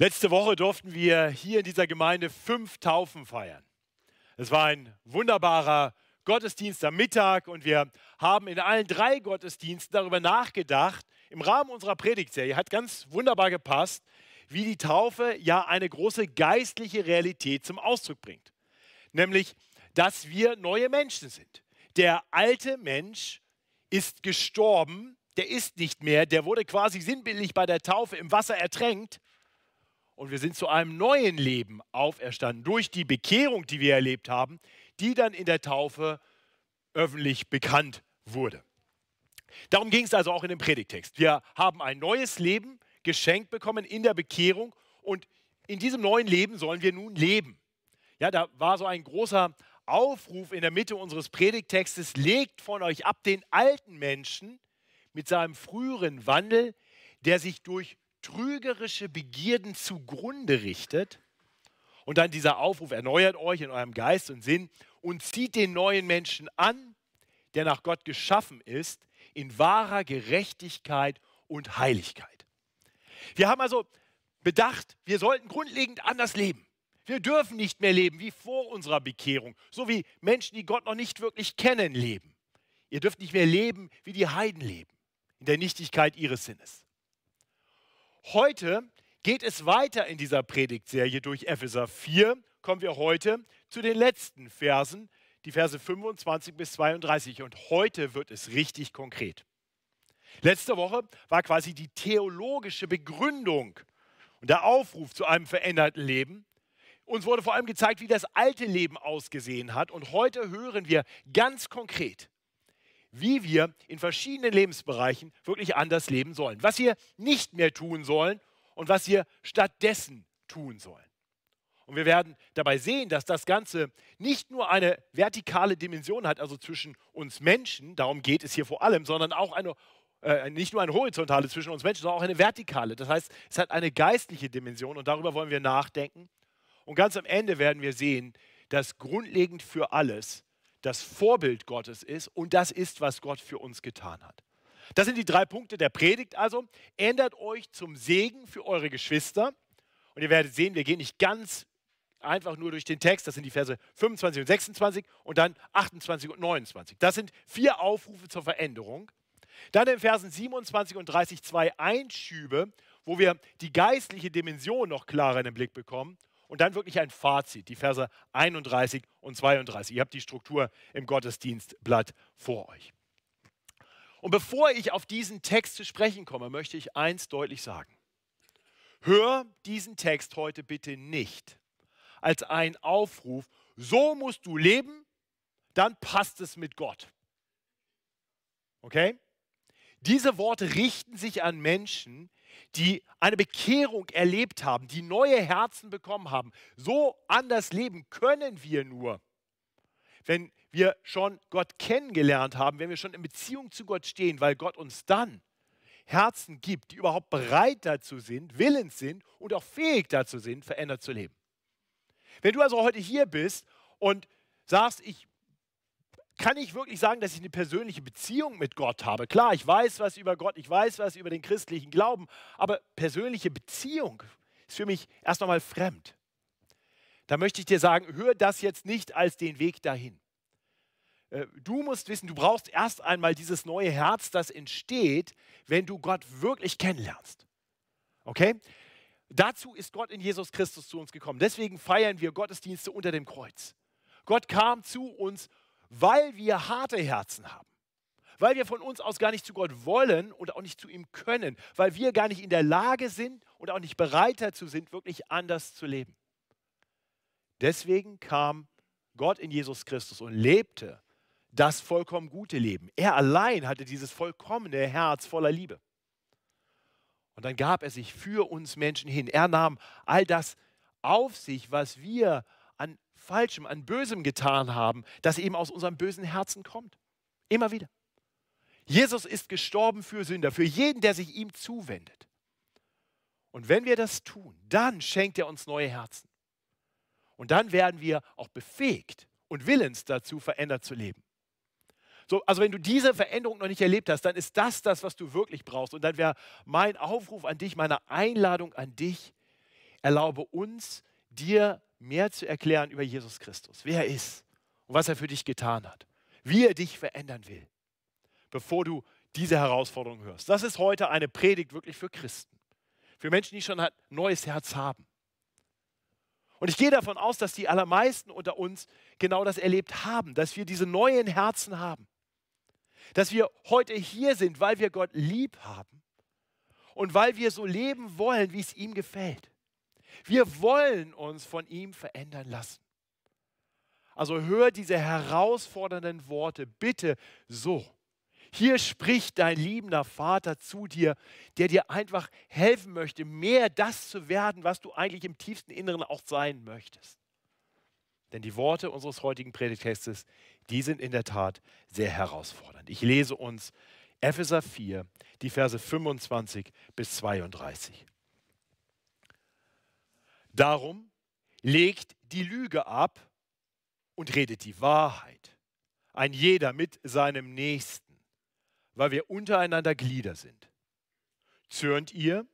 Letzte Woche durften wir hier in dieser Gemeinde fünf Taufen feiern. Es war ein wunderbarer Gottesdienst am Mittag und wir haben in allen drei Gottesdiensten darüber nachgedacht, im Rahmen unserer Predigtserie, hat ganz wunderbar gepasst, wie die Taufe ja eine große geistliche Realität zum Ausdruck bringt. Nämlich, dass wir neue Menschen sind. Der alte Mensch ist gestorben, der ist nicht mehr, der wurde quasi sinnbildlich bei der Taufe im Wasser ertränkt und wir sind zu einem neuen Leben auferstanden durch die Bekehrung, die wir erlebt haben, die dann in der Taufe öffentlich bekannt wurde. Darum ging es also auch in dem Predigtext. Wir haben ein neues Leben geschenkt bekommen in der Bekehrung und in diesem neuen Leben sollen wir nun leben. Ja, da war so ein großer Aufruf in der Mitte unseres Predigtextes, legt von euch ab den alten Menschen mit seinem früheren Wandel, der sich durch trügerische Begierden zugrunde richtet. Und dann dieser Aufruf, erneuert euch in eurem Geist und Sinn und zieht den neuen Menschen an, der nach Gott geschaffen ist, in wahrer Gerechtigkeit und Heiligkeit. Wir haben also bedacht, wir sollten grundlegend anders leben. Wir dürfen nicht mehr leben wie vor unserer Bekehrung, so wie Menschen, die Gott noch nicht wirklich kennen, leben. Ihr dürft nicht mehr leben, wie die Heiden leben, in der Nichtigkeit ihres Sinnes. Heute geht es weiter in dieser Predigtserie durch Epheser 4. Kommen wir heute zu den letzten Versen, die Verse 25 bis 32. Und heute wird es richtig konkret. Letzte Woche war quasi die theologische Begründung und der Aufruf zu einem veränderten Leben. Uns wurde vor allem gezeigt, wie das alte Leben ausgesehen hat. Und heute hören wir ganz konkret, wie wir in verschiedenen Lebensbereichen wirklich anders leben sollen. Was wir nicht mehr tun sollen und was wir stattdessen tun sollen. Und wir werden dabei sehen, dass das Ganze nicht nur eine vertikale Dimension hat, also zwischen uns Menschen, darum geht es hier vor allem, sondern auch eine, äh, nicht nur eine horizontale zwischen uns Menschen, sondern auch eine vertikale. Das heißt, es hat eine geistliche Dimension und darüber wollen wir nachdenken. Und ganz am Ende werden wir sehen, dass grundlegend für alles das Vorbild Gottes ist und das ist, was Gott für uns getan hat. Das sind die drei Punkte der Predigt also. Ändert euch zum Segen für eure Geschwister. Und ihr werdet sehen, wir gehen nicht ganz einfach nur durch den Text. Das sind die Verse 25 und 26 und dann 28 und 29. Das sind vier Aufrufe zur Veränderung. Dann in Versen 27 und 30 zwei Einschübe, wo wir die geistliche Dimension noch klarer in den Blick bekommen. Und dann wirklich ein Fazit, die Verse 31 und 32. Ihr habt die Struktur im Gottesdienstblatt vor euch. Und bevor ich auf diesen Text zu sprechen komme, möchte ich eins deutlich sagen. Hör diesen Text heute bitte nicht als einen Aufruf, so musst du leben, dann passt es mit Gott. Okay? Diese Worte richten sich an Menschen, die eine Bekehrung erlebt haben, die neue Herzen bekommen haben. So anders leben können wir nur, wenn wir schon Gott kennengelernt haben, wenn wir schon in Beziehung zu Gott stehen, weil Gott uns dann Herzen gibt, die überhaupt bereit dazu sind, willens sind und auch fähig dazu sind, verändert zu leben. Wenn du also heute hier bist und sagst, ich kann ich wirklich sagen, dass ich eine persönliche Beziehung mit Gott habe. Klar, ich weiß was über Gott, ich weiß was über den christlichen Glauben, aber persönliche Beziehung ist für mich erst einmal fremd. Da möchte ich dir sagen, hör das jetzt nicht als den Weg dahin. Äh, du musst wissen, du brauchst erst einmal dieses neue Herz, das entsteht, wenn du Gott wirklich kennenlernst. Okay? Dazu ist Gott in Jesus Christus zu uns gekommen. Deswegen feiern wir Gottesdienste unter dem Kreuz. Gott kam zu uns weil wir harte Herzen haben. Weil wir von uns aus gar nicht zu Gott wollen und auch nicht zu ihm können. Weil wir gar nicht in der Lage sind und auch nicht bereit dazu sind, wirklich anders zu leben. Deswegen kam Gott in Jesus Christus und lebte das vollkommen gute Leben. Er allein hatte dieses vollkommene Herz voller Liebe. Und dann gab er sich für uns Menschen hin. Er nahm all das auf sich, was wir Falschem, an Bösem getan haben, das eben aus unserem bösen Herzen kommt. Immer wieder. Jesus ist gestorben für Sünder, für jeden, der sich ihm zuwendet. Und wenn wir das tun, dann schenkt er uns neue Herzen. Und dann werden wir auch befähigt und willens dazu, verändert zu leben. So, also wenn du diese Veränderung noch nicht erlebt hast, dann ist das das, was du wirklich brauchst. Und dann wäre mein Aufruf an dich, meine Einladung an dich, erlaube uns, dir mehr zu erklären über Jesus Christus, wer er ist und was er für dich getan hat, wie er dich verändern will, bevor du diese Herausforderung hörst. Das ist heute eine Predigt wirklich für Christen, für Menschen, die schon ein neues Herz haben. Und ich gehe davon aus, dass die allermeisten unter uns genau das erlebt haben, dass wir diese neuen Herzen haben. Dass wir heute hier sind, weil wir Gott lieb haben und weil wir so leben wollen, wie es ihm gefällt. Wir wollen uns von ihm verändern lassen. Also hör diese herausfordernden Worte bitte so. Hier spricht dein liebender Vater zu dir, der dir einfach helfen möchte, mehr das zu werden, was du eigentlich im tiefsten Inneren auch sein möchtest. Denn die Worte unseres heutigen Predigtextes, die sind in der Tat sehr herausfordernd. Ich lese uns Epheser 4, die Verse 25 bis 32. Darum legt die Lüge ab und redet die Wahrheit, ein jeder mit seinem Nächsten weil wir untereinander Glieder sind. Zürnt ihr?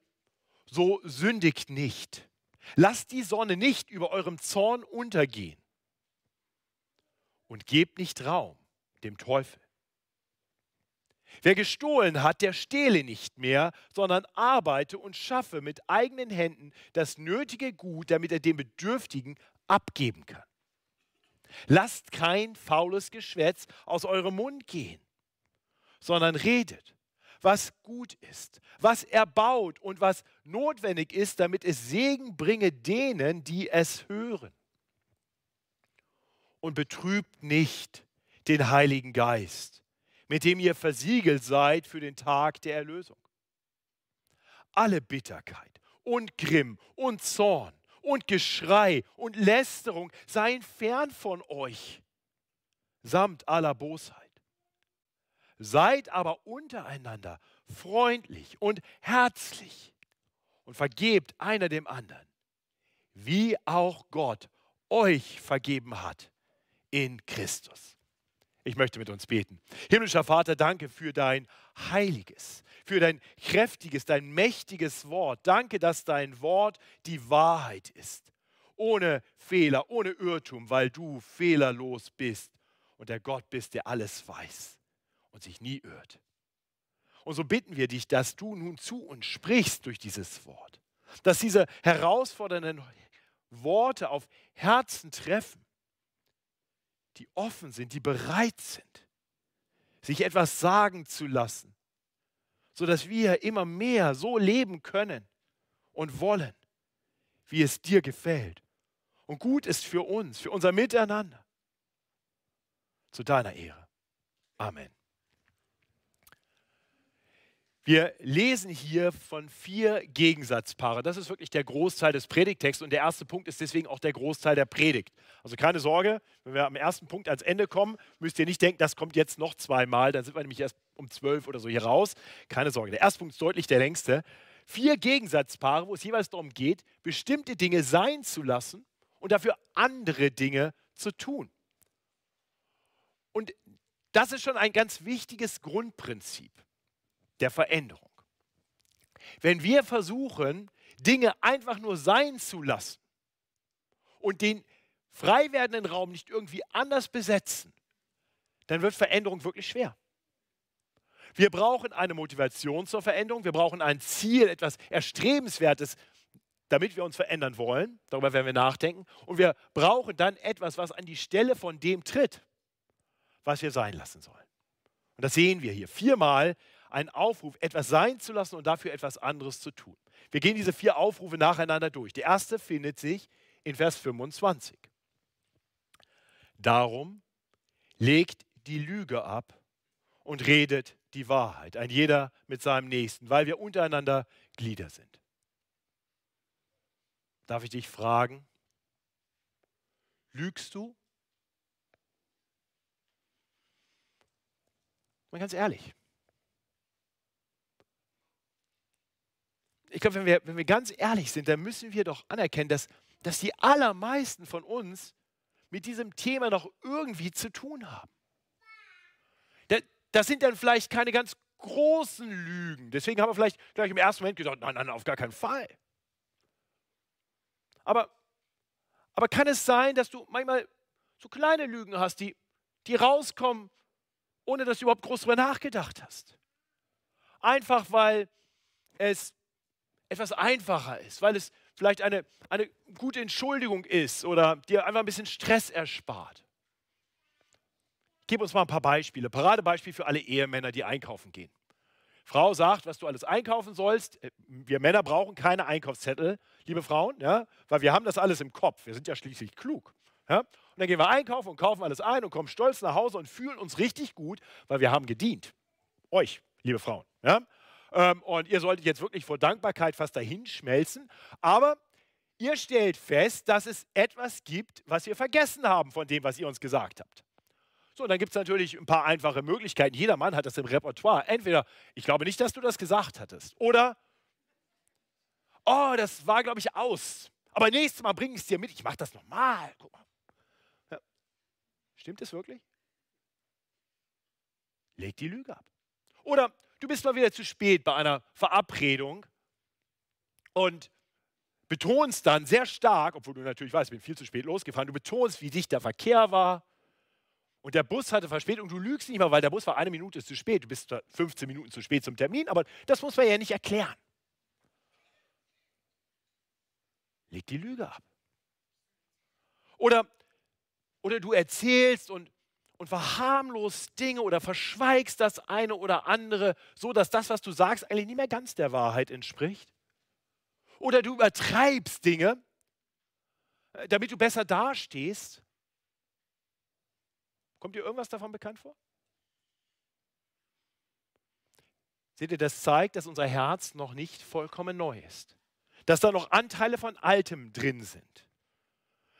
So sündigt nicht. Lasst die Sonne nicht über eurem Zorn untergehen. Und gebt nicht Raum dem Teufel. Wer gestohlen hat, der stehle nicht mehr, sondern arbeite und schaffe mit eigenen Händen das nötige Gut, damit er dem Bedürftigen abgeben kann. Lasst kein faules Geschwätz aus eurem Mund gehen, sondern redet, was gut ist, was erbaut und was notwendig ist, damit es Segen bringe denen, die es hören. Und betrübt nicht den Heiligen Geist, mit dem ihr versiegelt seid für den Tag der Erlösung. Alle Bitterkeit und Grimm und Zorn und Geschrei und Lästerung seien fern von euch, samt aller Bosheit. Seid aber untereinander freundlich und herzlich und vergebt einer dem anderen, wie auch Gott euch vergeben hat in Christus. Ich möchte mit uns beten. Himmlischer Vater, danke für dein heiliges, für dein kräftiges, dein mächtiges Wort. Danke, dass dein Wort die Wahrheit ist. Ohne Fehler, ohne Irrtum, weil du fehlerlos bist und der Gott bist, der alles weiß und sich nie irrt. Und so bitten wir dich, dass du nun zu uns sprichst durch dieses Wort, dass diese herausfordernden Worte auf Herzen treffen, die offen sind, die bereit sind, sich etwas sagen zu lassen, sodass wir immer mehr so leben können und wollen, wie es dir gefällt und gut ist für uns, für unser Miteinander. Zu deiner Ehre. Amen. Wir lesen hier von vier Gegensatzpaaren. Das ist wirklich der Großteil des Predigtexts und der erste Punkt ist deswegen auch der Großteil der Predigt. Also keine Sorge, wenn wir am ersten Punkt ans Ende kommen, müsst ihr nicht denken, das kommt jetzt noch zweimal, dann sind wir nämlich erst um zwölf oder so hier raus. Keine Sorge, der erste Punkt ist deutlich der längste. Vier Gegensatzpaare, wo es jeweils darum geht, bestimmte Dinge sein zu lassen und dafür andere Dinge zu tun. Und das ist schon ein ganz wichtiges Grundprinzip der Veränderung. Wenn wir versuchen, Dinge einfach nur sein zu lassen und den frei werdenden Raum nicht irgendwie anders besetzen, dann wird Veränderung wirklich schwer. Wir brauchen eine Motivation zur Veränderung, wir brauchen ein Ziel, etwas Erstrebenswertes, damit wir uns verändern wollen. Darüber werden wir nachdenken. Und wir brauchen dann etwas, was an die Stelle von dem tritt, was wir sein lassen sollen. Und das sehen wir hier. Viermal ein Aufruf, etwas sein zu lassen und dafür etwas anderes zu tun. Wir gehen diese vier Aufrufe nacheinander durch. Der erste findet sich in Vers 25. Darum legt die Lüge ab und redet die Wahrheit, ein jeder mit seinem Nächsten, weil wir untereinander Glieder sind. Darf ich dich fragen, lügst du? Mal ganz ehrlich, ich glaube, wenn wir, wenn wir ganz ehrlich sind, dann müssen wir doch anerkennen, dass, dass die allermeisten von uns mit diesem Thema noch irgendwie zu tun haben. Das sind dann vielleicht keine ganz großen Lügen. Deswegen haben wir vielleicht gleich im ersten Moment gesagt, nein, nein, auf gar keinen Fall. Aber, aber kann es sein, dass du manchmal so kleine Lügen hast, die, die rauskommen, ohne dass du überhaupt groß darüber nachgedacht hast? Einfach weil es etwas einfacher ist, weil es vielleicht eine, eine gute Entschuldigung ist oder dir einfach ein bisschen Stress erspart. Gib uns mal ein paar Beispiele. Paradebeispiel für alle Ehemänner, die einkaufen gehen. Frau sagt, was du alles einkaufen sollst. Äh, wir Männer brauchen keine Einkaufszettel, liebe Frauen, ja, weil wir haben das alles im Kopf. Wir sind ja schließlich klug. Ja? Und dann gehen wir einkaufen und kaufen alles ein und kommen stolz nach Hause und fühlen uns richtig gut, weil wir haben gedient. Euch, liebe Frauen. Ja? Ähm, und ihr solltet jetzt wirklich vor Dankbarkeit fast dahin schmelzen. Aber ihr stellt fest, dass es etwas gibt, was wir vergessen haben von dem, was ihr uns gesagt habt. So, dann gibt es natürlich ein paar einfache Möglichkeiten. Jeder Mann hat das im Repertoire. Entweder, ich glaube nicht, dass du das gesagt hattest. Oder, oh, das war, glaube ich, aus. Aber nächstes Mal bringe ich es dir mit. Ich mache das nochmal. Guck mal. Ja. Stimmt es wirklich? Leg die Lüge ab. Oder du bist mal wieder zu spät bei einer Verabredung und betonst dann sehr stark, obwohl du natürlich weißt, ich bin viel zu spät losgefahren, du betonst, wie dicht der Verkehr war, und der Bus hatte Verspätung. Du lügst nicht mal, weil der Bus war eine Minute zu spät. Du bist 15 Minuten zu spät zum Termin, aber das muss man ja nicht erklären. Leg die Lüge ab. Oder, oder du erzählst und, und verharmlost Dinge oder verschweigst das eine oder andere, so dass das, was du sagst, eigentlich nicht mehr ganz der Wahrheit entspricht. Oder du übertreibst Dinge, äh, damit du besser dastehst. Kommt dir irgendwas davon bekannt vor? Seht ihr, das zeigt, dass unser Herz noch nicht vollkommen neu ist. Dass da noch Anteile von Altem drin sind.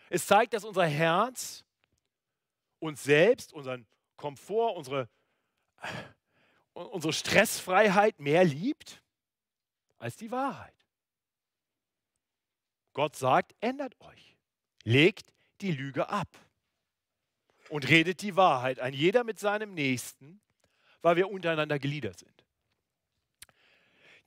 Es zeigt, dass unser Herz uns selbst, unseren Komfort, unsere, unsere Stressfreiheit mehr liebt als die Wahrheit. Gott sagt, ändert euch. Legt die Lüge ab und redet die Wahrheit, ein jeder mit seinem Nächsten, weil wir untereinander gegliedert sind.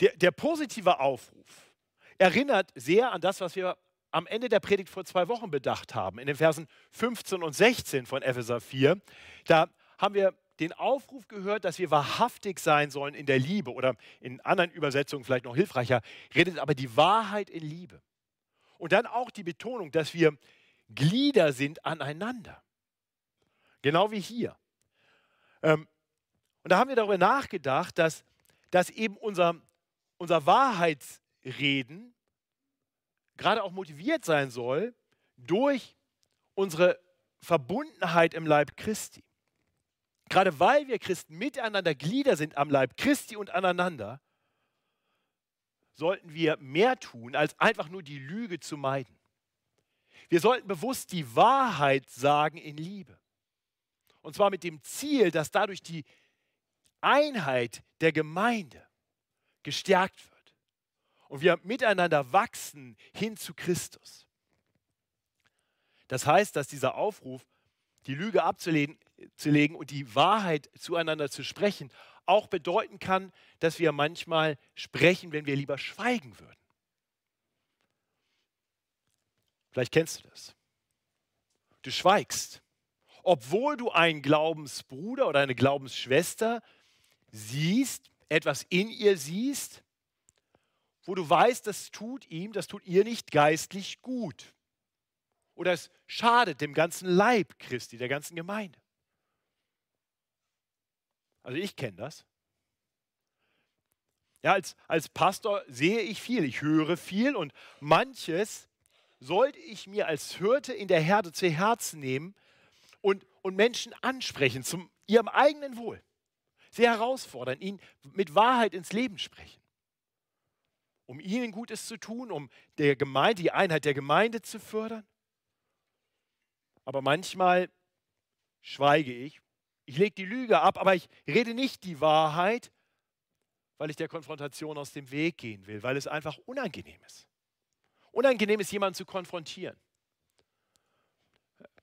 Der, der positive Aufruf erinnert sehr an das, was wir am Ende der Predigt vor zwei Wochen bedacht haben, in den Versen 15 und 16 von Epheser 4. Da haben wir den Aufruf gehört, dass wir wahrhaftig sein sollen in der Liebe oder in anderen Übersetzungen vielleicht noch hilfreicher, redet aber die Wahrheit in Liebe. Und dann auch die Betonung, dass wir Glieder sind aneinander. Genau wie hier. Ähm, und da haben wir darüber nachgedacht, dass, dass eben unser, unser Wahrheitsreden gerade auch motiviert sein soll durch unsere Verbundenheit im Leib Christi. Gerade weil wir Christen miteinander Glieder sind am Leib Christi und aneinander, sollten wir mehr tun, als einfach nur die Lüge zu meiden. Wir sollten bewusst die Wahrheit sagen in Liebe. Und zwar mit dem Ziel, dass dadurch die Einheit der Gemeinde gestärkt wird. Und wir miteinander wachsen hin zu Christus. Das heißt, dass dieser Aufruf, die Lüge abzulegen und die Wahrheit zueinander zu sprechen, auch bedeuten kann, dass wir manchmal sprechen, wenn wir lieber schweigen würden. Vielleicht kennst du das. Du schweigst obwohl du einen Glaubensbruder oder eine Glaubensschwester siehst, etwas in ihr siehst, wo du weißt, das tut ihm, das tut ihr nicht geistlich gut. Oder es schadet dem ganzen Leib Christi, der ganzen Gemeinde. Also ich kenne das. Ja, als, als Pastor sehe ich viel, ich höre viel und manches sollte ich mir als Hirte in der Herde zu Herzen nehmen, und, und Menschen ansprechen zum ihrem eigenen Wohl. Sie herausfordern, ihnen mit Wahrheit ins Leben sprechen. Um ihnen Gutes zu tun, um der Gemeinde, die Einheit der Gemeinde zu fördern. Aber manchmal schweige ich. Ich lege die Lüge ab, aber ich rede nicht die Wahrheit, weil ich der Konfrontation aus dem Weg gehen will, weil es einfach unangenehm ist. Unangenehm ist, jemanden zu konfrontieren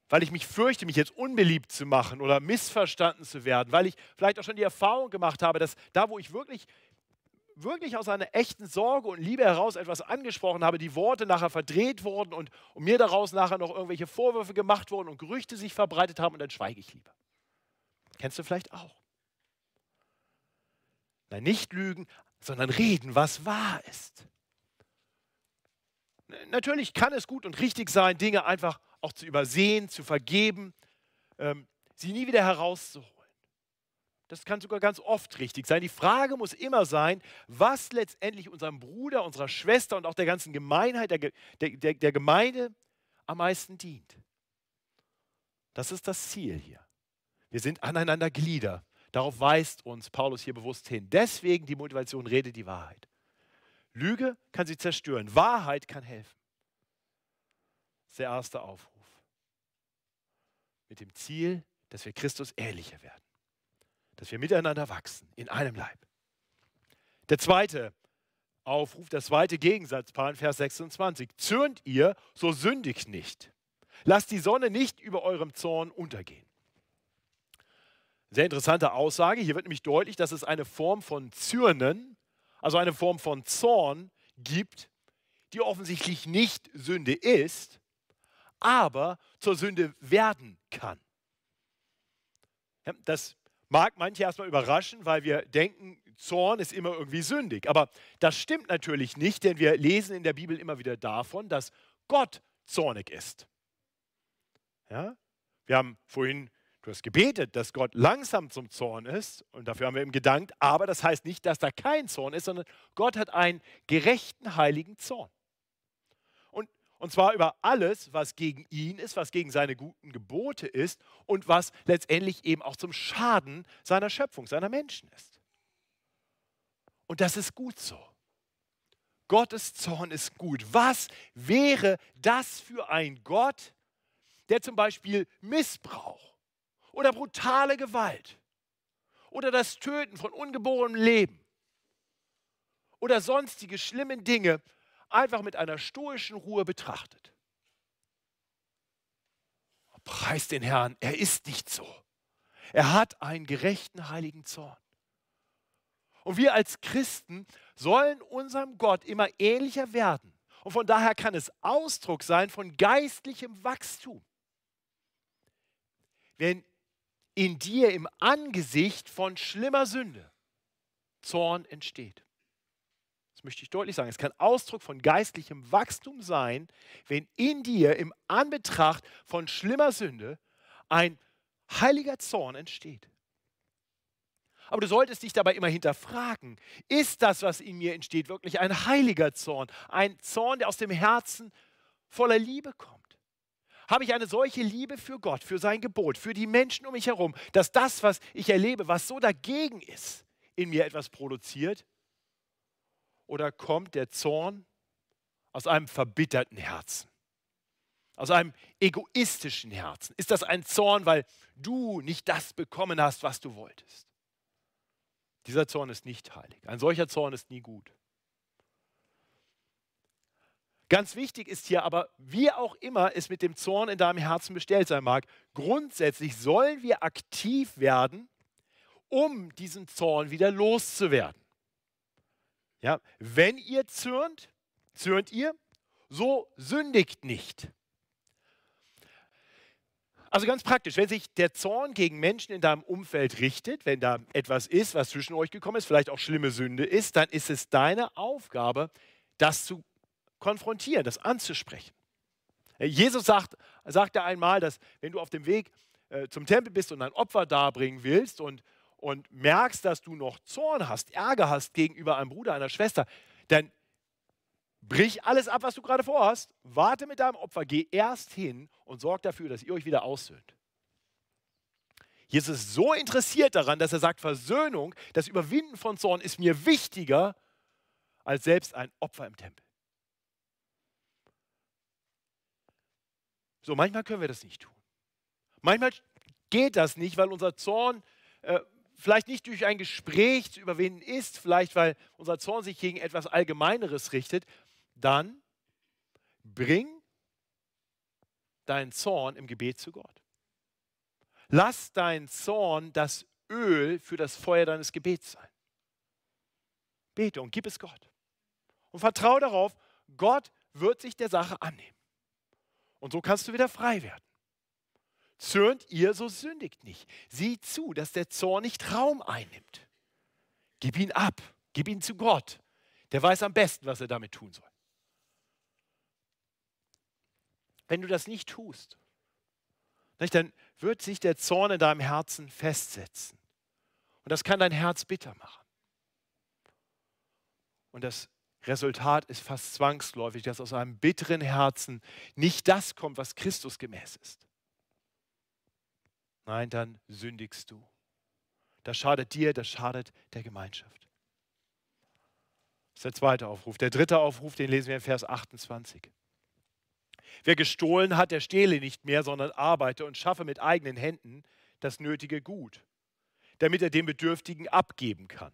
weil ich mich fürchte, mich jetzt unbeliebt zu machen oder missverstanden zu werden, weil ich vielleicht auch schon die Erfahrung gemacht habe, dass da, wo ich wirklich wirklich aus einer echten Sorge und Liebe heraus etwas angesprochen habe, die Worte nachher verdreht wurden und, und mir daraus nachher noch irgendwelche Vorwürfe gemacht wurden und Gerüchte sich verbreitet haben und dann schweige ich lieber. Kennst du vielleicht auch? Nein, nicht lügen, sondern reden, was wahr ist. Natürlich kann es gut und richtig sein, Dinge einfach auch zu übersehen, zu vergeben, ähm, sie nie wieder herauszuholen. Das kann sogar ganz oft richtig sein. Die Frage muss immer sein, was letztendlich unserem Bruder, unserer Schwester und auch der ganzen Gemeinheit, der, der, der Gemeinde am meisten dient. Das ist das Ziel hier. Wir sind aneinander Glieder. Darauf weist uns Paulus hier bewusst hin. Deswegen die Motivation, rede die Wahrheit. Lüge kann sie zerstören, Wahrheit kann helfen. Das ist der erste Aufruf. Mit dem Ziel, dass wir Christus ähnlicher werden dass wir miteinander wachsen in einem Leib. Der zweite Aufruf, der zweite Gegensatz, Vers 26. Zürnt ihr, so sündigt nicht. Lasst die Sonne nicht über eurem Zorn untergehen. Sehr interessante Aussage. Hier wird nämlich deutlich, dass es eine Form von Zürnen, also eine Form von Zorn gibt, die offensichtlich nicht Sünde ist, aber zur Sünde werden kann. Das Mag manche erstmal überraschen, weil wir denken, Zorn ist immer irgendwie sündig. Aber das stimmt natürlich nicht, denn wir lesen in der Bibel immer wieder davon, dass Gott zornig ist. Ja? Wir haben vorhin, du hast gebetet, dass Gott langsam zum Zorn ist und dafür haben wir ihm gedankt, aber das heißt nicht, dass da kein Zorn ist, sondern Gott hat einen gerechten, heiligen Zorn. Und zwar über alles, was gegen ihn ist, was gegen seine guten Gebote ist und was letztendlich eben auch zum Schaden seiner Schöpfung, seiner Menschen ist. Und das ist gut so. Gottes Zorn ist gut. Was wäre das für ein Gott, der zum Beispiel Missbrauch oder brutale Gewalt oder das Töten von ungeborenem Leben oder sonstige schlimme Dinge einfach mit einer stoischen Ruhe betrachtet. Preis den Herrn, er ist nicht so. Er hat einen gerechten heiligen Zorn. Und wir als Christen sollen unserem Gott immer ähnlicher werden. Und von daher kann es Ausdruck sein von geistlichem Wachstum. Wenn in dir im Angesicht von schlimmer Sünde Zorn entsteht möchte ich deutlich sagen, es kann Ausdruck von geistlichem Wachstum sein, wenn in dir im Anbetracht von schlimmer Sünde ein heiliger Zorn entsteht. Aber du solltest dich dabei immer hinterfragen, ist das, was in mir entsteht, wirklich ein heiliger Zorn? Ein Zorn, der aus dem Herzen voller Liebe kommt? Habe ich eine solche Liebe für Gott, für sein Gebot, für die Menschen um mich herum, dass das, was ich erlebe, was so dagegen ist, in mir etwas produziert, oder kommt der Zorn aus einem verbitterten Herzen? Aus einem egoistischen Herzen? Ist das ein Zorn, weil du nicht das bekommen hast, was du wolltest? Dieser Zorn ist nicht heilig. Ein solcher Zorn ist nie gut. Ganz wichtig ist hier aber, wie auch immer es mit dem Zorn in deinem Herzen bestellt sein mag, grundsätzlich sollen wir aktiv werden, um diesen Zorn wieder loszuwerden. Ja, wenn ihr zürnt, zürnt ihr, so sündigt nicht. Also ganz praktisch, wenn sich der Zorn gegen Menschen in deinem Umfeld richtet, wenn da etwas ist, was zwischen euch gekommen ist, vielleicht auch schlimme Sünde ist, dann ist es deine Aufgabe, das zu konfrontieren, das anzusprechen. Jesus sagt, sagte einmal, dass wenn du auf dem Weg äh, zum Tempel bist und ein Opfer darbringen willst und und merkst, dass du noch Zorn hast, Ärger hast gegenüber einem Bruder, einer Schwester, dann brich alles ab, was du gerade vorhast, warte mit deinem Opfer, geh erst hin und sorg dafür, dass ihr euch wieder aussöhnt. Jesus ist so interessiert daran, dass er sagt, Versöhnung, das Überwinden von Zorn ist mir wichtiger als selbst ein Opfer im Tempel. So, manchmal können wir das nicht tun. Manchmal geht das nicht, weil unser Zorn äh, vielleicht nicht durch ein Gespräch zu überwinden ist, vielleicht weil unser Zorn sich gegen etwas Allgemeineres richtet, dann bring deinen Zorn im Gebet zu Gott. Lass dein Zorn das Öl für das Feuer deines Gebets sein. Bete und gib es Gott. Und vertraue darauf, Gott wird sich der Sache annehmen. Und so kannst du wieder frei werden. Zürnt ihr, so sündigt nicht. Sieh zu, dass der Zorn nicht Raum einnimmt. Gib ihn ab, gib ihn zu Gott. Der weiß am besten, was er damit tun soll. Wenn du das nicht tust, dann wird sich der Zorn in deinem Herzen festsetzen. Und das kann dein Herz bitter machen. Und das Resultat ist fast zwangsläufig, dass aus einem bitteren Herzen nicht das kommt, was Christus gemäß ist. Nein, dann sündigst du. Das schadet dir, das schadet der Gemeinschaft. Das ist der zweite Aufruf. Der dritte Aufruf, den lesen wir in Vers 28. Wer gestohlen hat, der stehle nicht mehr, sondern arbeite und schaffe mit eigenen Händen das nötige Gut, damit er dem Bedürftigen abgeben kann.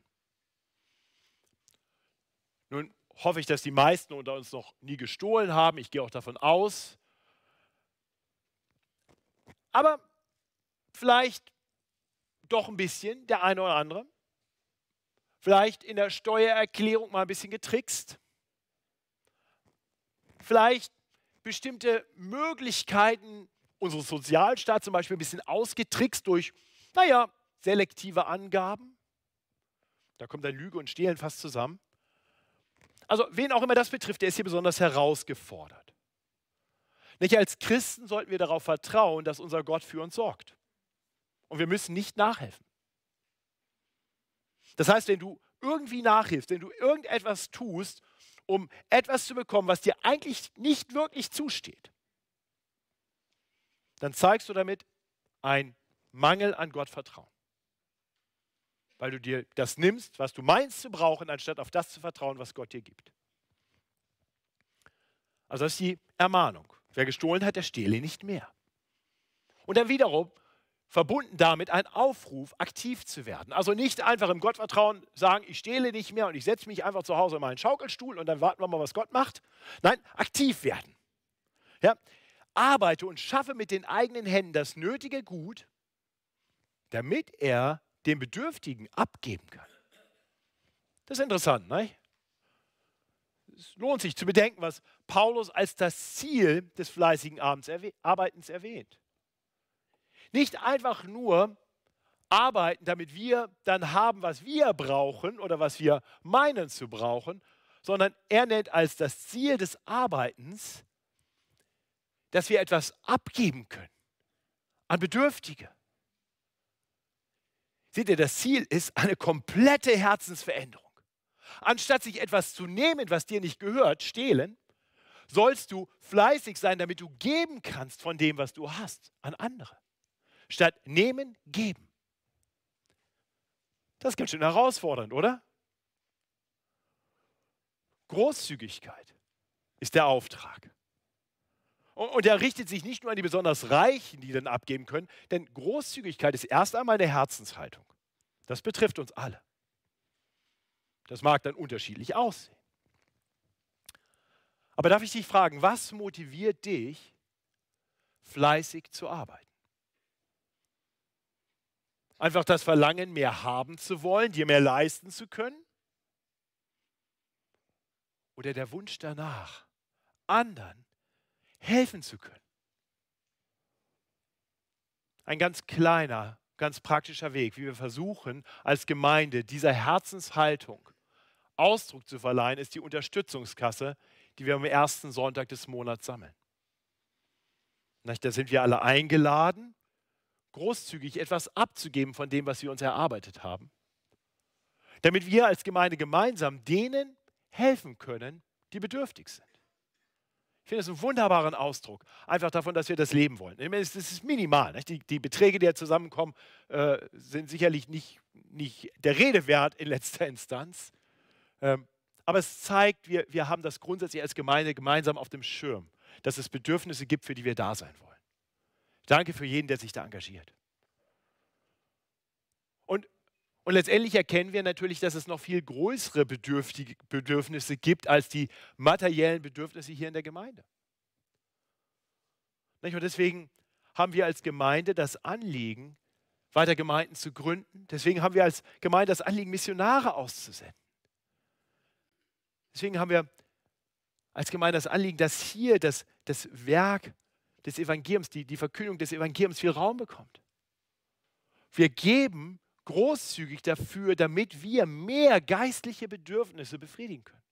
Nun hoffe ich, dass die meisten unter uns noch nie gestohlen haben. Ich gehe auch davon aus. Aber vielleicht doch ein bisschen, der eine oder andere. Vielleicht in der Steuererklärung mal ein bisschen getrickst. Vielleicht bestimmte Möglichkeiten unseres Sozialstaats zum Beispiel ein bisschen ausgetrickst durch, naja, selektive Angaben. Da kommt dann Lüge und Stehlen fast zusammen. Also wen auch immer das betrifft, der ist hier besonders herausgefordert. Nicht als Christen sollten wir darauf vertrauen, dass unser Gott für uns sorgt. Und wir müssen nicht nachhelfen. Das heißt, wenn du irgendwie nachhilfst, wenn du irgendetwas tust, um etwas zu bekommen, was dir eigentlich nicht wirklich zusteht, dann zeigst du damit ein Mangel an Gottvertrauen. Weil du dir das nimmst, was du meinst zu brauchen, anstatt auf das zu vertrauen, was Gott dir gibt. Also das ist die Ermahnung. Wer gestohlen hat, der stehle nicht mehr. Und dann wiederum verbunden damit ein Aufruf, aktiv zu werden. Also nicht einfach im Gottvertrauen sagen, ich stehle nicht mehr und ich setze mich einfach zu Hause in meinen Schaukelstuhl und dann warten wir mal, was Gott macht. Nein, aktiv werden. Ja? Arbeite und schaffe mit den eigenen Händen das nötige Gut, damit er dem Bedürftigen abgeben kann. Das ist interessant, ne? Es lohnt sich zu bedenken, was Paulus als das Ziel des fleißigen Arbeitens erwähnt. Nicht einfach nur arbeiten, damit wir dann haben, was wir brauchen oder was wir meinen zu brauchen, sondern er nennt als das Ziel des Arbeitens, dass wir etwas abgeben können an Bedürftige. Seht ihr, das Ziel ist eine komplette Herzensveränderung. Anstatt sich etwas zu nehmen, was dir nicht gehört, stehlen, sollst du fleißig sein, damit du geben kannst von dem, was du hast, an andere statt nehmen, geben. Das ist ganz schön herausfordernd, oder? Großzügigkeit ist der Auftrag. Und er richtet sich nicht nur an die besonders Reichen, die dann abgeben können, denn Großzügigkeit ist erst einmal eine Herzenshaltung. Das betrifft uns alle. Das mag dann unterschiedlich aussehen. Aber darf ich dich fragen, was motiviert dich, fleißig zu arbeiten? Einfach das Verlangen, mehr haben zu wollen, dir mehr leisten zu können? Oder der Wunsch danach, anderen helfen zu können? Ein ganz kleiner, ganz praktischer Weg, wie wir versuchen, als Gemeinde dieser Herzenshaltung Ausdruck zu verleihen, ist die Unterstützungskasse, die wir am ersten Sonntag des Monats sammeln. Da sind wir alle eingeladen großzügig etwas abzugeben von dem, was wir uns erarbeitet haben, damit wir als Gemeinde gemeinsam denen helfen können, die bedürftig sind. Ich finde das einen wunderbaren Ausdruck, einfach davon, dass wir das leben wollen. Es ist minimal. Die, die, Beträge, die ja zusammenkommen, äh, sind sicherlich nicht, nicht der Rede wert in letzter Instanz. Ähm, aber es zeigt, wir, wir haben das grundsätzlich als Gemeinde gemeinsam auf dem Schirm, dass es Bedürfnisse gibt, für die wir da sein wollen. Danke für jeden, der sich da engagiert. Und, und letztendlich erkennen wir natürlich, dass es noch viel größere Bedürfnisse gibt als die materiellen Bedürfnisse hier in der Gemeinde. Und deswegen haben wir als Gemeinde das Anliegen, weiter Gemeinden zu gründen. Deswegen haben wir als Gemeinde das Anliegen, Missionare auszusenden. Deswegen haben wir als Gemeinde das Anliegen, dass hier das, das Werk des Evangeliums, die, die Verkündung des Evangeliums viel Raum bekommt. Wir geben großzügig dafür, damit wir mehr geistliche Bedürfnisse befriedigen können.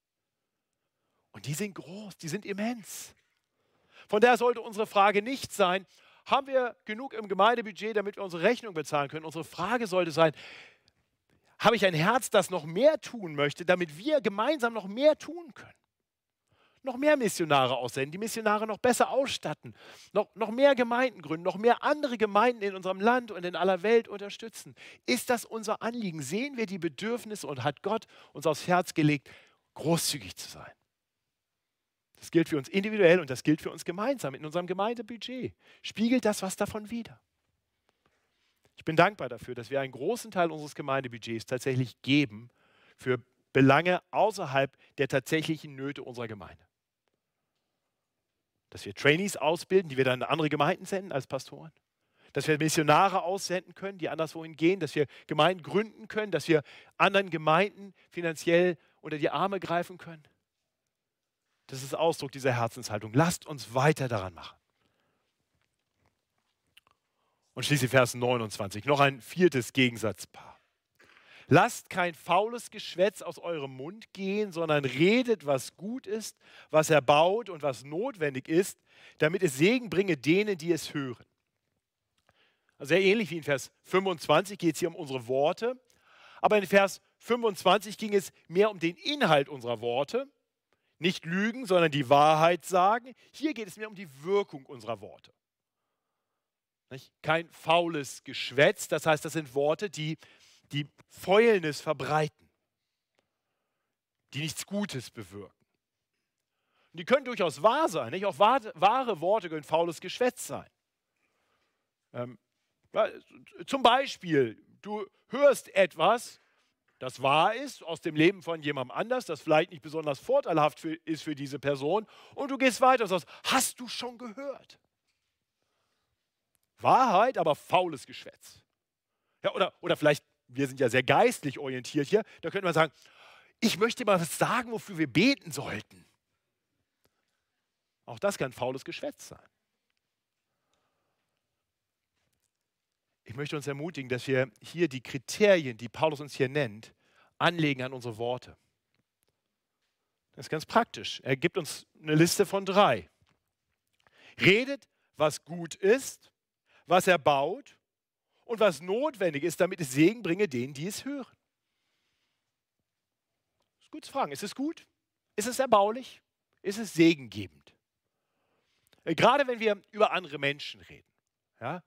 Und die sind groß, die sind immens. Von daher sollte unsere Frage nicht sein, haben wir genug im Gemeindebudget, damit wir unsere Rechnung bezahlen können? Unsere Frage sollte sein, habe ich ein Herz, das noch mehr tun möchte, damit wir gemeinsam noch mehr tun können? Noch mehr Missionare aussenden, die Missionare noch besser ausstatten, noch, noch mehr Gemeinden gründen, noch mehr andere Gemeinden in unserem Land und in aller Welt unterstützen. Ist das unser Anliegen? Sehen wir die Bedürfnisse und hat Gott uns aufs Herz gelegt, großzügig zu sein? Das gilt für uns individuell und das gilt für uns gemeinsam in unserem Gemeindebudget. Spiegelt das was davon wider? Ich bin dankbar dafür, dass wir einen großen Teil unseres Gemeindebudgets tatsächlich geben für Belange außerhalb der tatsächlichen Nöte unserer Gemeinde. Dass wir Trainees ausbilden, die wir dann in andere Gemeinden senden als Pastoren. Dass wir Missionare aussenden können, die anderswohin gehen. Dass wir Gemeinden gründen können. Dass wir anderen Gemeinden finanziell unter die Arme greifen können. Das ist Ausdruck dieser Herzenshaltung. Lasst uns weiter daran machen. Und schließlich Vers 29, noch ein viertes Gegensatzpaar. Lasst kein faules Geschwätz aus eurem Mund gehen, sondern redet, was gut ist, was erbaut und was notwendig ist, damit es Segen bringe denen, die es hören. Also sehr ähnlich wie in Vers 25 geht es hier um unsere Worte, aber in Vers 25 ging es mehr um den Inhalt unserer Worte nicht lügen, sondern die Wahrheit sagen. Hier geht es mir um die Wirkung unserer Worte. Kein faules Geschwätz, das heißt, das sind Worte, die, die Fäulnis verbreiten, die nichts Gutes bewirken. Und die können durchaus wahr sein, nicht? auch wahre, Worte können faules Geschwätz sein. Ähm, zum Beispiel, du hörst etwas das wahr ist, aus dem Leben von jemandem anders, das vielleicht nicht besonders vorteilhaft für, ist für diese Person, und du gehst weiter und sagst, hast du schon gehört? Wahrheit, aber faules Geschwätz. Ja, oder, oder vielleicht, wir sind ja sehr geistlich orientiert hier, da könnte man sagen, ich möchte mal was sagen, wofür wir beten sollten. Auch das kann faules Geschwätz sein. Ich möchte uns ermutigen, dass wir hier die Kriterien, die Paulus uns hier nennt, anlegen an unsere Worte. Das ist ganz praktisch. Er gibt uns eine Liste von drei. Redet, was gut ist, was er baut und was notwendig ist, damit es Segen bringe denen, die es hören. Das ist gut zu fragen. Ist es gut? Ist es erbaulich? Ist es segengebend? Äh, gerade wenn wir über andere Menschen reden. Ja?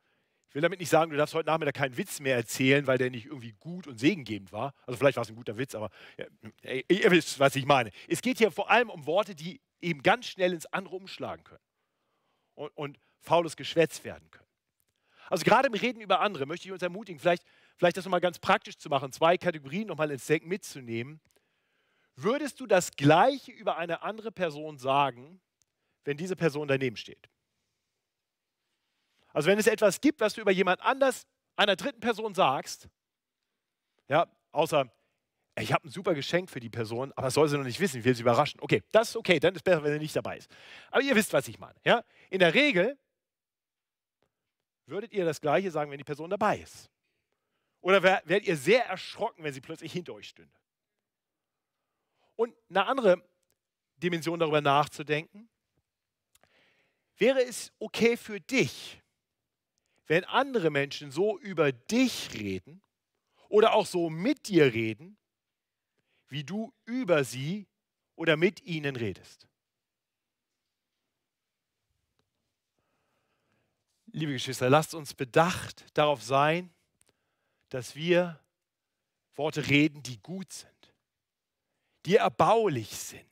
Ich will damit nicht sagen, du darfst heute Nachmittag keinen Witz mehr erzählen, weil der nicht irgendwie gut und segengebend war. Also vielleicht war es ein guter Witz, aber ja, ihr wisst, was ich meine. Es geht hier vor allem um Worte, die eben ganz schnell ins andere umschlagen können und, und faules Geschwätz werden können. Also gerade im Reden über andere möchte ich uns ermutigen, vielleicht, vielleicht das nochmal ganz praktisch zu machen, zwei Kategorien nochmal ins Denken mitzunehmen. Würdest du das Gleiche über eine andere Person sagen, wenn diese Person daneben steht? Also wenn es etwas gibt, was du über jemand anders, einer dritten Person sagst, ja, außer ich habe ein super Geschenk für die Person, aber soll sie noch nicht wissen, ich will sie überraschen. Okay, das ist okay, dann ist es besser, wenn er nicht dabei ist. Aber ihr wisst, was ich meine. Ja? In der Regel würdet ihr das Gleiche sagen, wenn die Person dabei ist. Oder werdet ihr sehr erschrocken, wenn sie plötzlich hinter euch stünde. Und eine andere Dimension darüber nachzudenken, wäre es okay für dich, wenn andere Menschen so über dich reden oder auch so mit dir reden, wie du über sie oder mit ihnen redest. Liebe Geschwister, lasst uns bedacht darauf sein, dass wir Worte reden, die gut sind, die erbaulich sind,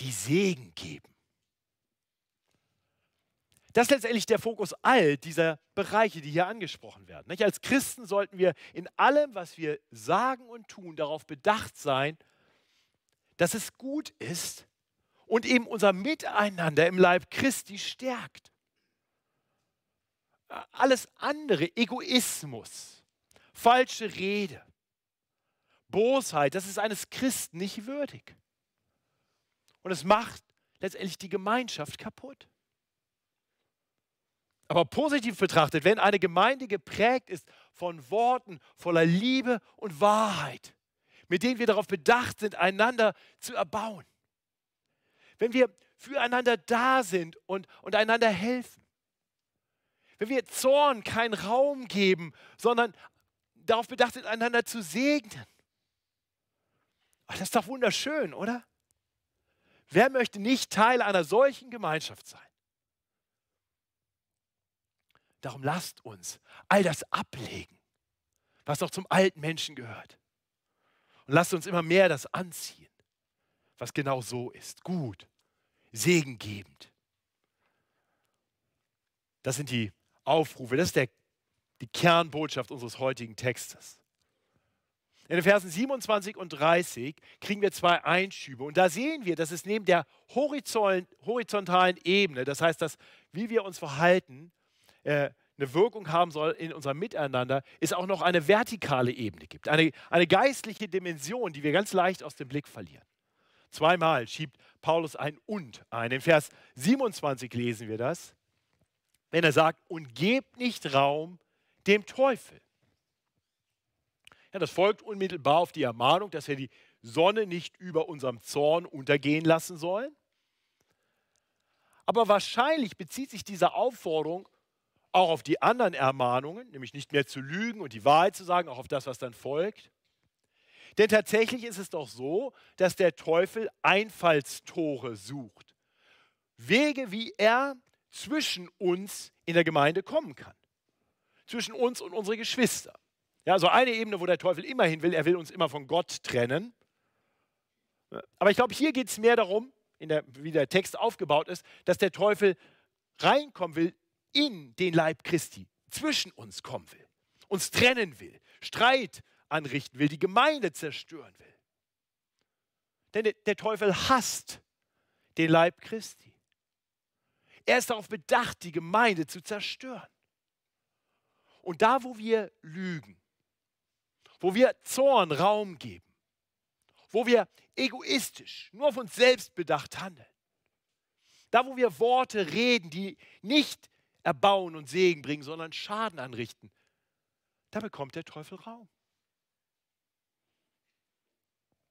die Segen geben. Das ist letztendlich der Fokus all dieser Bereiche, die hier angesprochen werden. Als Christen sollten wir in allem, was wir sagen und tun, darauf bedacht sein, dass es gut ist und eben unser Miteinander im Leib Christi stärkt. Alles andere, Egoismus, falsche Rede, Bosheit, das ist eines Christen nicht würdig. Und es macht letztendlich die Gemeinschaft kaputt. Aber positiv betrachtet, wenn eine Gemeinde geprägt ist von Worten voller Liebe und Wahrheit, mit denen wir darauf bedacht sind, einander zu erbauen, wenn wir füreinander da sind und, und einander helfen, wenn wir Zorn keinen Raum geben, sondern darauf bedacht sind, einander zu segnen. Ach, das ist doch wunderschön, oder? Wer möchte nicht Teil einer solchen Gemeinschaft sein? Darum lasst uns all das ablegen, was auch zum alten Menschen gehört. Und lasst uns immer mehr das anziehen, was genau so ist. Gut, segengebend. Das sind die Aufrufe, das ist der, die Kernbotschaft unseres heutigen Textes. In den Versen 27 und 30 kriegen wir zwei Einschübe und da sehen wir, dass es neben der horizontalen Ebene, das heißt, dass wie wir uns verhalten, äh, eine Wirkung haben soll in unserem Miteinander, es auch noch eine vertikale Ebene gibt. Eine, eine geistliche Dimension, die wir ganz leicht aus dem Blick verlieren. Zweimal schiebt Paulus ein Und ein. In Vers 27 lesen wir das, wenn er sagt, und gebt nicht Raum dem Teufel. Ja, das folgt unmittelbar auf die Ermahnung, dass wir die Sonne nicht über unserem Zorn untergehen lassen sollen. Aber wahrscheinlich bezieht sich diese Aufforderung auch auf die anderen Ermahnungen, nämlich nicht mehr zu lügen und die Wahrheit zu sagen, auch auf das, was dann folgt. Denn tatsächlich ist es doch so, dass der Teufel Einfallstore sucht. Wege, wie er zwischen uns in der Gemeinde kommen kann. Zwischen uns und unsere Geschwister. Ja, also eine Ebene, wo der Teufel immerhin will, er will uns immer von Gott trennen. Aber ich glaube, hier geht es mehr darum, der, wie der Text aufgebaut ist, dass der Teufel reinkommen will in den Leib Christi, zwischen uns kommen will, uns trennen will, Streit anrichten will, die Gemeinde zerstören will. Denn der Teufel hasst den Leib Christi. Er ist darauf bedacht, die Gemeinde zu zerstören. Und da, wo wir lügen, wo wir Zorn Raum geben, wo wir egoistisch, nur auf uns selbst bedacht handeln, da, wo wir Worte reden, die nicht erbauen und Segen bringen, sondern Schaden anrichten, da bekommt der Teufel Raum.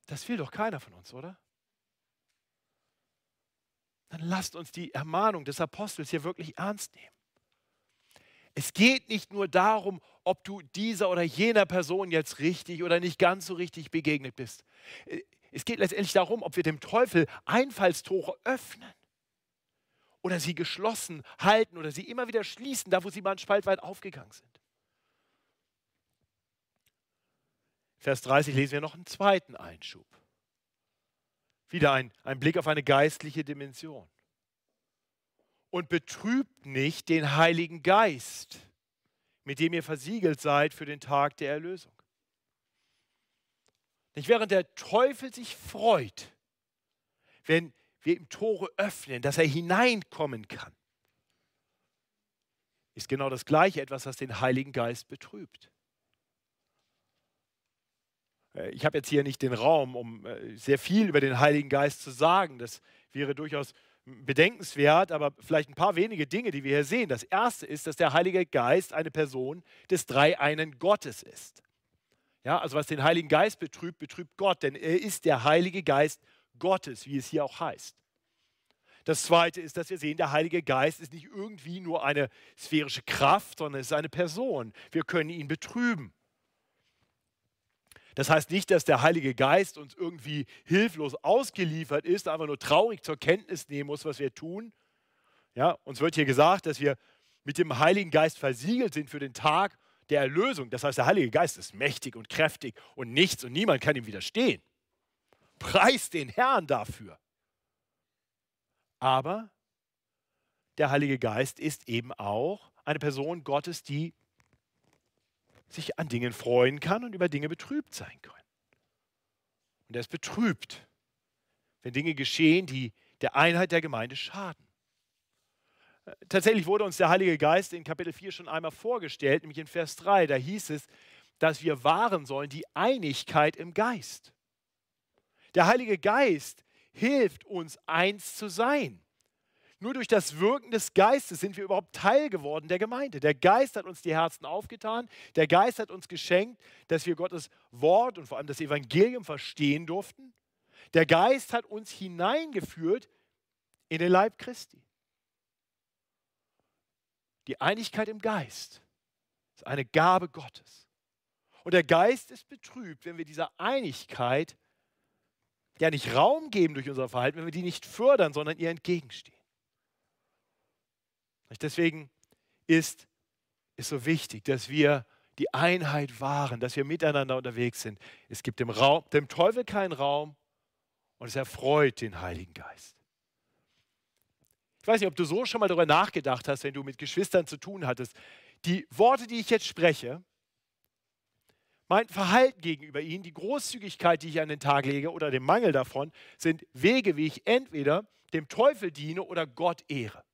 Das will doch keiner von uns, oder? Dann lasst uns die Ermahnung des Apostels hier wirklich ernst nehmen. Es geht nicht nur darum, ob du dieser oder jener Person jetzt richtig oder nicht ganz so richtig begegnet bist. Es geht letztendlich darum, ob wir dem Teufel Einfallstore öffnen oder sie geschlossen halten oder sie immer wieder schließen, da wo sie mal einen Spalt weit aufgegangen sind. Vers 30 lesen wir noch einen zweiten Einschub. Wieder ein, ein Blick auf eine geistliche Dimension. Und betrübt nicht den Heiligen Geist, mit dem ihr versiegelt seid für den Tag der Erlösung. Nicht während der Teufel sich freut, wenn wir ihm Tore öffnen, dass er hineinkommen kann, ist genau das Gleiche etwas, was den Heiligen Geist betrübt. Äh, ich habe jetzt hier nicht den Raum, um äh, sehr viel über den Heiligen Geist zu sagen. Das wäre durchaus bedenkenswert, aber vielleicht ein paar wenige Dinge, die wir hier sehen. Das erste ist, dass der Heilige Geist eine Person des dreieinen Gottes ist. Ja, also was den Heiligen Geist betrübt, betrübt Gott, denn er ist der Heilige Geist Gottes, wie es hier auch heißt. Das zweite ist, dass wir sehen, der Heilige Geist ist nicht irgendwie nur eine sphärische Kraft, sondern es ist eine Person. Wir können ihn betrüben. Das heißt nicht, dass der Heilige Geist uns irgendwie hilflos ausgeliefert ist, einfach nur traurig zur Kenntnis nehmen muss, was wir tun. Ja, uns wird hier gesagt, dass wir mit dem Heiligen Geist versiegelt sind für den Tag der Erlösung. Das heißt, der Heilige Geist ist mächtig und kräftig und nichts und niemand kann ihm widerstehen. Preis den Herrn dafür. Aber der Heilige Geist ist eben auch eine Person Gottes, die sich an Dingen freuen kann und über Dinge betrübt sein kann. Und er ist betrübt, wenn Dinge geschehen, die der Einheit der Gemeinde schaden. Tatsächlich wurde uns der Heilige Geist in Kapitel 4 schon einmal vorgestellt, nämlich in Vers 3. Da hieß es, dass wir wahren sollen, die Einigkeit im Geist. Der Heilige Geist hilft uns, eins zu sein. Nur durch das Wirken des Geistes sind wir überhaupt Teil geworden der Gemeinde. Der Geist hat uns die Herzen aufgetan. Der Geist hat uns geschenkt, dass wir Gottes Wort und vor allem das Evangelium verstehen durften. Der Geist hat uns hineingeführt in den Leib Christi. Die Einigkeit im Geist ist eine Gabe Gottes. Und der Geist ist betrübt, wenn wir dieser Einigkeit ja nicht Raum geben durch unser Verhalten, wenn wir die nicht fördern, sondern ihr entgegenstehen. Deswegen ist es so wichtig, dass wir die Einheit wahren, dass wir miteinander unterwegs sind. Es gibt dem, Raum, dem Teufel keinen Raum und es erfreut den Heiligen Geist. Ich weiß nicht, ob du so schon mal darüber nachgedacht hast, wenn du mit Geschwistern zu tun hattest. Die Worte, die ich jetzt spreche, mein Verhalten gegenüber ihnen, die Großzügigkeit, die ich an den Tag lege oder den Mangel davon, sind Wege, wie ich entweder dem Teufel diene oder Gott ehre.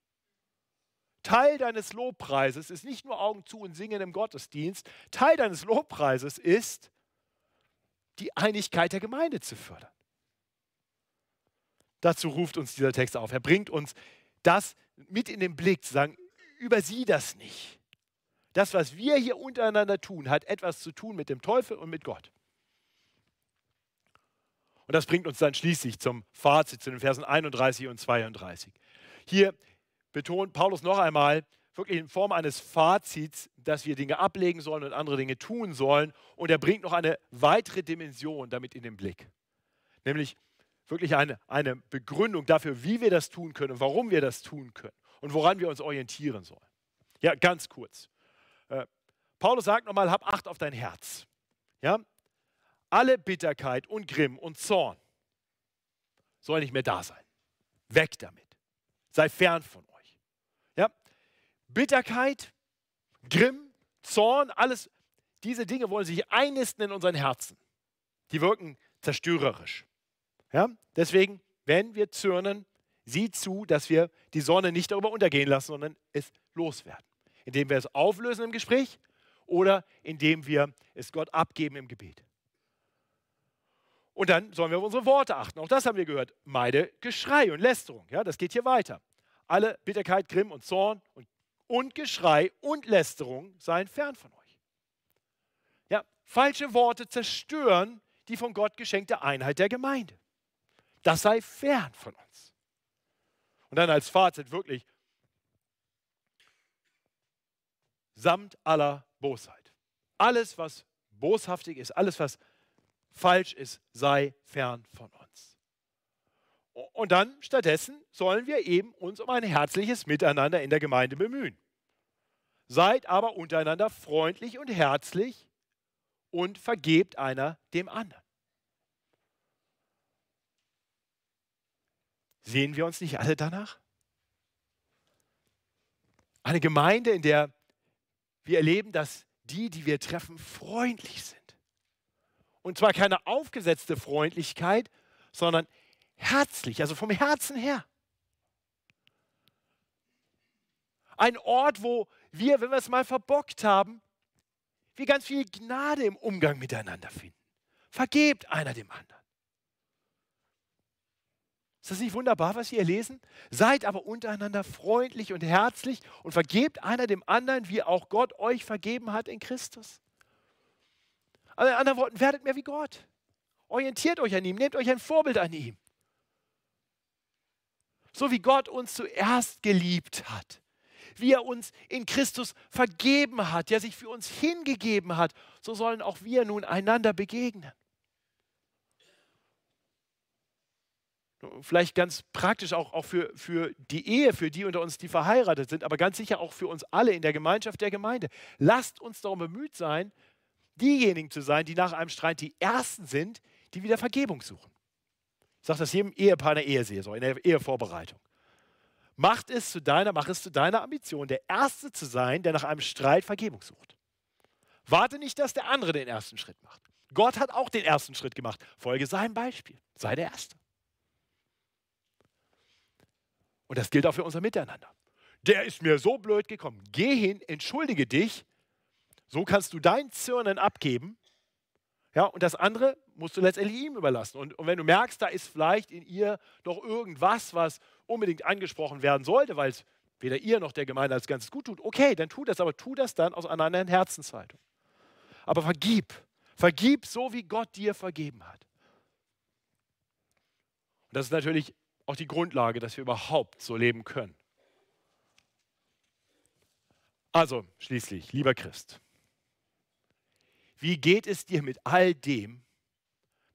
Teil deines Lobpreises ist nicht nur Augen zu und singen im Gottesdienst. Teil deines Lobpreises ist, die Einigkeit der Gemeinde zu fördern. Dazu ruft uns dieser Text auf. Er bringt uns das mit in den Blick, zu sagen, übersieh das nicht. Das, was wir hier untereinander tun, hat etwas zu tun mit dem Teufel und mit Gott. Und das bringt uns dann schließlich zum Fazit, zu den Versen 31 und 32. Hier betont Paulus noch einmal, wirklich in Form eines Fazits, dass wir Dinge ablegen sollen und andere Dinge tun sollen. Und er bringt noch eine weitere Dimension damit in den Blick. Nämlich wirklich eine, eine Begründung dafür, wie wir das tun können warum wir das tun können und woran wir uns orientieren sollen. Ja, ganz kurz. Äh, Paulus sagt nochmal, hab Acht auf dein Herz. Ja? Alle Bitterkeit und Grimm und Zorn soll nicht mehr da sein. Weg damit. Sei fern von euch. Bitterkeit, Grimm, Zorn, alles, diese Dinge wollen sich einnisten in unseren Herzen. Die wirken zerstörerisch. Ja? Deswegen, wenn wir zürnen, sieh zu, dass wir die Sonne nicht darüber untergehen lassen, sondern es loswerden indem wir es auflösen im Gespräch oder indem wir es Gott abgeben im Gebet. Und dann sollen wir auf unsere Worte achten. Auch das haben wir gehört. Meide Geschrei und Lästerung. Ja, das geht hier weiter. Alle Bitterkeit, Grimm und Zorn und, und Geschrei und Lästerung seien fern von euch. Ja, falsche Worte zerstören die von Gott geschenkte Einheit der Gemeinde. Das sei fern von uns. Und dann als Fazit wirklich, samt aller Bosheit. Alles, was boshaftig ist, alles, was falsch ist, sei fern von uns. Und dann stattdessen sollen wir eben uns um ein herzliches Miteinander in der Gemeinde bemühen. Seid aber untereinander freundlich und herzlich und vergebt einer dem anderen. Sehen wir uns nicht alle danach? Eine Gemeinde, in der wir erleben, dass die, die wir treffen, freundlich sind. Und zwar keine aufgesetzte Freundlichkeit, sondern herzlich, also vom Herzen her. Ein Ort, wo wir, wenn wir es mal verbockt haben, wir ganz viel Gnade im Umgang miteinander finden. Vergebt einer dem anderen. Ist das nicht wunderbar, was wir hier lesen? Seid aber untereinander freundlich und herzlich und vergebt einer dem anderen, wie auch Gott euch vergeben hat in Christus. Also in anderen Worten, werdet mehr wie Gott. Orientiert euch an ihm, nehmt euch ein Vorbild an ihm. So wie Gott uns zuerst geliebt hat, wie er uns in Christus vergeben hat, der sich für uns hingegeben hat, so sollen auch wir nun einander begegnen. Vielleicht ganz praktisch auch, auch für, für die Ehe, für die unter uns, die verheiratet sind, aber ganz sicher auch für uns alle in der Gemeinschaft der Gemeinde. Lasst uns darum bemüht sein, diejenigen zu sein, die nach einem Streit die Ersten sind, die wieder Vergebung suchen. Sage das jedem Ehepaar in der Eheseelsorge, in der Ehevorbereitung. Macht es zu deiner, mach es zu deiner Ambition, der Erste zu sein, der nach einem Streit Vergebung sucht. Warte nicht, dass der andere den ersten Schritt macht. Gott hat auch den ersten Schritt gemacht. Folge seinem Beispiel. Sei der Erste. Und das gilt auch für unser Miteinander. Der ist mir so blöd gekommen. Geh hin, entschuldige dich, So kannst du dein Zürnen abgeben. Ja, und das andere musst du letztendlich ihm überlassen. Und, und wenn du merkst, da ist vielleicht in ihr doch irgendwas, was unbedingt angesprochen werden sollte, weil es weder ihr noch der Gemeinde als Ganzes gut tut, okay, dann tu das, aber tu das dann aus einer anderen Herzenshaltung. Aber vergib. Vergib so, wie Gott dir vergeben hat. Und das ist natürlich auch die Grundlage, dass wir überhaupt so leben können. Also schließlich, lieber Christ, wie geht es dir mit all dem,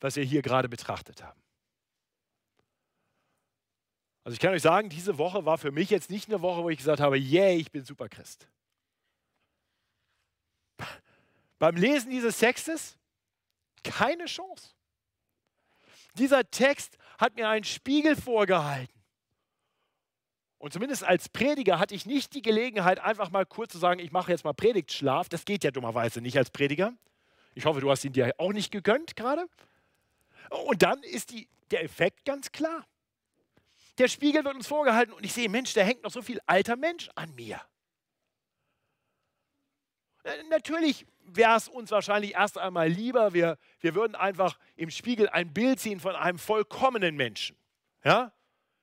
was wir hier gerade betrachtet haben? Also ich kann euch sagen, diese Woche war für mich jetzt nicht eine Woche, wo ich gesagt habe, yay, yeah, ich bin super Christ. Beim Lesen dieses Textes keine Chance. Dieser Text hat mir einen Spiegel vorgehalten. Und zumindest als Prediger hatte ich nicht die Gelegenheit, einfach mal kurz zu sagen, ich mache jetzt mal Predigtschlaf. Das geht ja dummerweise nicht als Prediger. Ich hoffe, du hast ihn dir auch nicht gegönnt gerade. Und dann ist die, der Effekt ganz klar. Der Spiegel wird uns vorgehalten und ich sehe, Mensch, da hängt noch so viel alter Mensch an mir. Äh, natürlich wäre es uns wahrscheinlich erst einmal lieber, wir, wir würden einfach im Spiegel ein Bild ziehen von einem vollkommenen Menschen. Ja?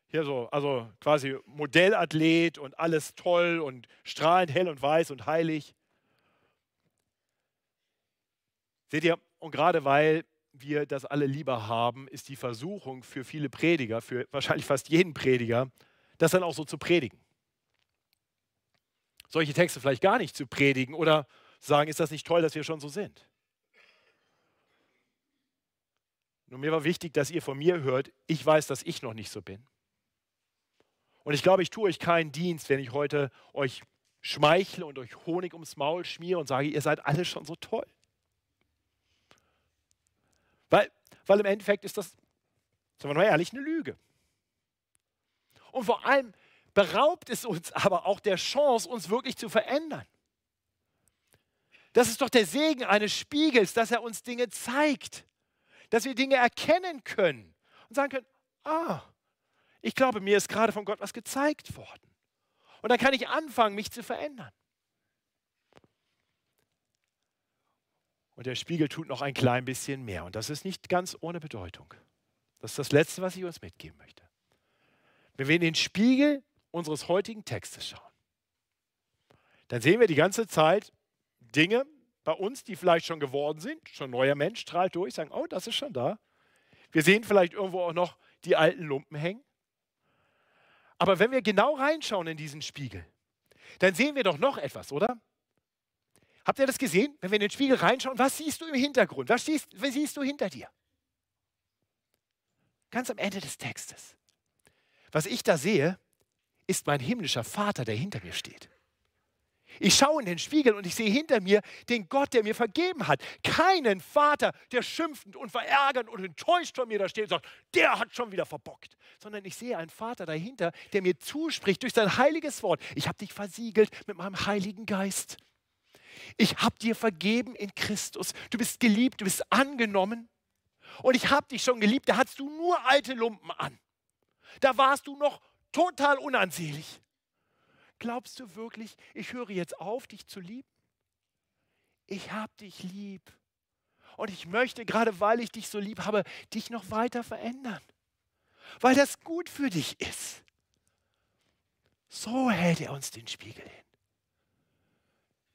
Hier so, also quasi Modellathlet und alles toll und strahlend hell und weiß und heilig. Seht ihr, und gerade weil wir das alle lieber haben, ist die Versuchung für viele Prediger, für wahrscheinlich fast jeden Prediger, das dann auch so zu predigen. Solche Texte vielleicht gar nicht zu predigen oder sagen, ist das nicht toll, dass wir schon so sind? Nur mir war wichtig, dass ihr von mir hört, ich weiß, dass ich noch nicht so bin. Und ich glaube, ich tue euch keinen Dienst, wenn ich heute euch schmeichle und euch Honig ums Maul schmiere und sage, ihr seid alle schon so toll. Weil, weil im Endeffekt ist das, sagen wir mal ehrlich, eine Lüge. Und vor allem beraubt es uns aber auch der Chance, uns wirklich zu verändern. Das ist doch der Segen eines Spiegels, dass er uns Dinge zeigt, dass wir Dinge erkennen können und sagen können, ah, ich glaube, mir ist gerade von Gott was gezeigt worden. Und dann kann ich anfangen, mich zu verändern. Und der Spiegel tut noch ein klein bisschen mehr. Und das ist nicht ganz ohne Bedeutung. Das ist das Letzte, was ich uns mitgeben möchte. Wenn wir in den Spiegel unseres heutigen Textes schauen, dann sehen wir die ganze Zeit Dinge bei uns, die vielleicht schon geworden sind. Schon ein neuer Mensch strahlt durch, sagen, oh, das ist schon da. Wir sehen vielleicht irgendwo auch noch die alten Lumpen hängen. Aber wenn wir genau reinschauen in diesen Spiegel, dann sehen wir doch noch etwas, oder? Habt ihr das gesehen? Wenn wir in den Spiegel reinschauen, was siehst du im Hintergrund? Was siehst, was siehst du hinter dir? Ganz am Ende des Textes. Was ich da sehe, ist mein himmlischer Vater, der hinter mir steht. Ich schaue in den Spiegel und ich sehe hinter mir den Gott, der mir vergeben hat. Keinen Vater, der schimpfend und verärgert und enttäuscht von mir da steht und sagt, der hat schon wieder verbockt. Sondern ich sehe einen Vater dahinter, der mir zuspricht durch sein heiliges Wort. Ich habe dich versiegelt mit meinem Heiligen Geist. Ich habe dir vergeben in Christus. Du bist geliebt, du bist angenommen. Und ich habe dich schon geliebt, da hattest du nur alte Lumpen an. Da warst du noch total unansehlich. Glaubst du wirklich, ich höre jetzt auf, dich zu lieben? Ich habe dich lieb. Und ich möchte, gerade weil ich dich so lieb habe, dich noch weiter verändern. Weil das gut für dich ist. So hält er uns den Spiegel hin.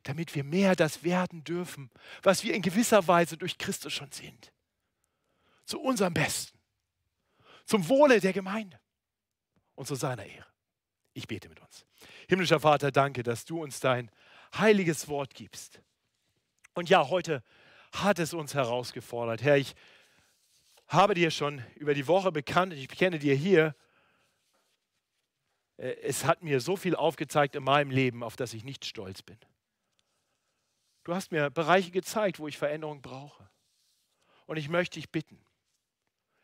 Damit wir mehr das werden dürfen, was wir in gewisser Weise durch Christus schon sind. Zu unserem Besten. Zum Wohle der Gemeinde und zu seiner Ehre. Ich bete mit uns. Himmlischer Vater, danke, dass du uns dein heiliges Wort gibst. Und ja, heute hat es uns herausgefordert. Herr, ich habe dir schon über die Woche bekannt, ich bekenne dir hier, äh, es hat mir so viel aufgezeigt in meinem Leben, auf das ich nicht stolz bin. Du hast mir Bereiche gezeigt, wo ich Veränderung brauche. Und ich möchte dich bitten,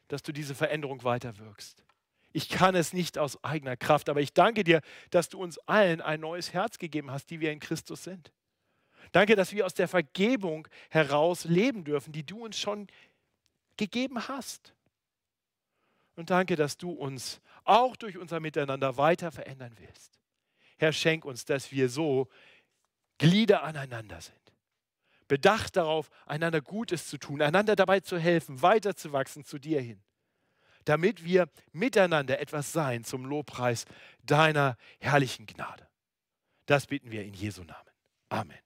dass du diese Veränderung weiter wirkst. Ich kann es nicht aus eigener Kraft, aber ich danke dir, dass du uns allen ein neues Herz gegeben hast, die wir in Christus sind. Danke, dass wir aus der Vergebung heraus leben dürfen, die du uns schon gegeben hast. Und danke, dass du uns auch durch unser Miteinander weiter verändern willst. Herr, schenk uns, dass wir so Glieder aneinander sind. Bedacht darauf, einander Gutes zu tun, einander dabei zu helfen, weiterzuwachsen zu dir hin, damit wir miteinander etwas sein zum Lobpreis deiner herrlichen Gnade. Das bitten wir in Jesu Namen. Amen.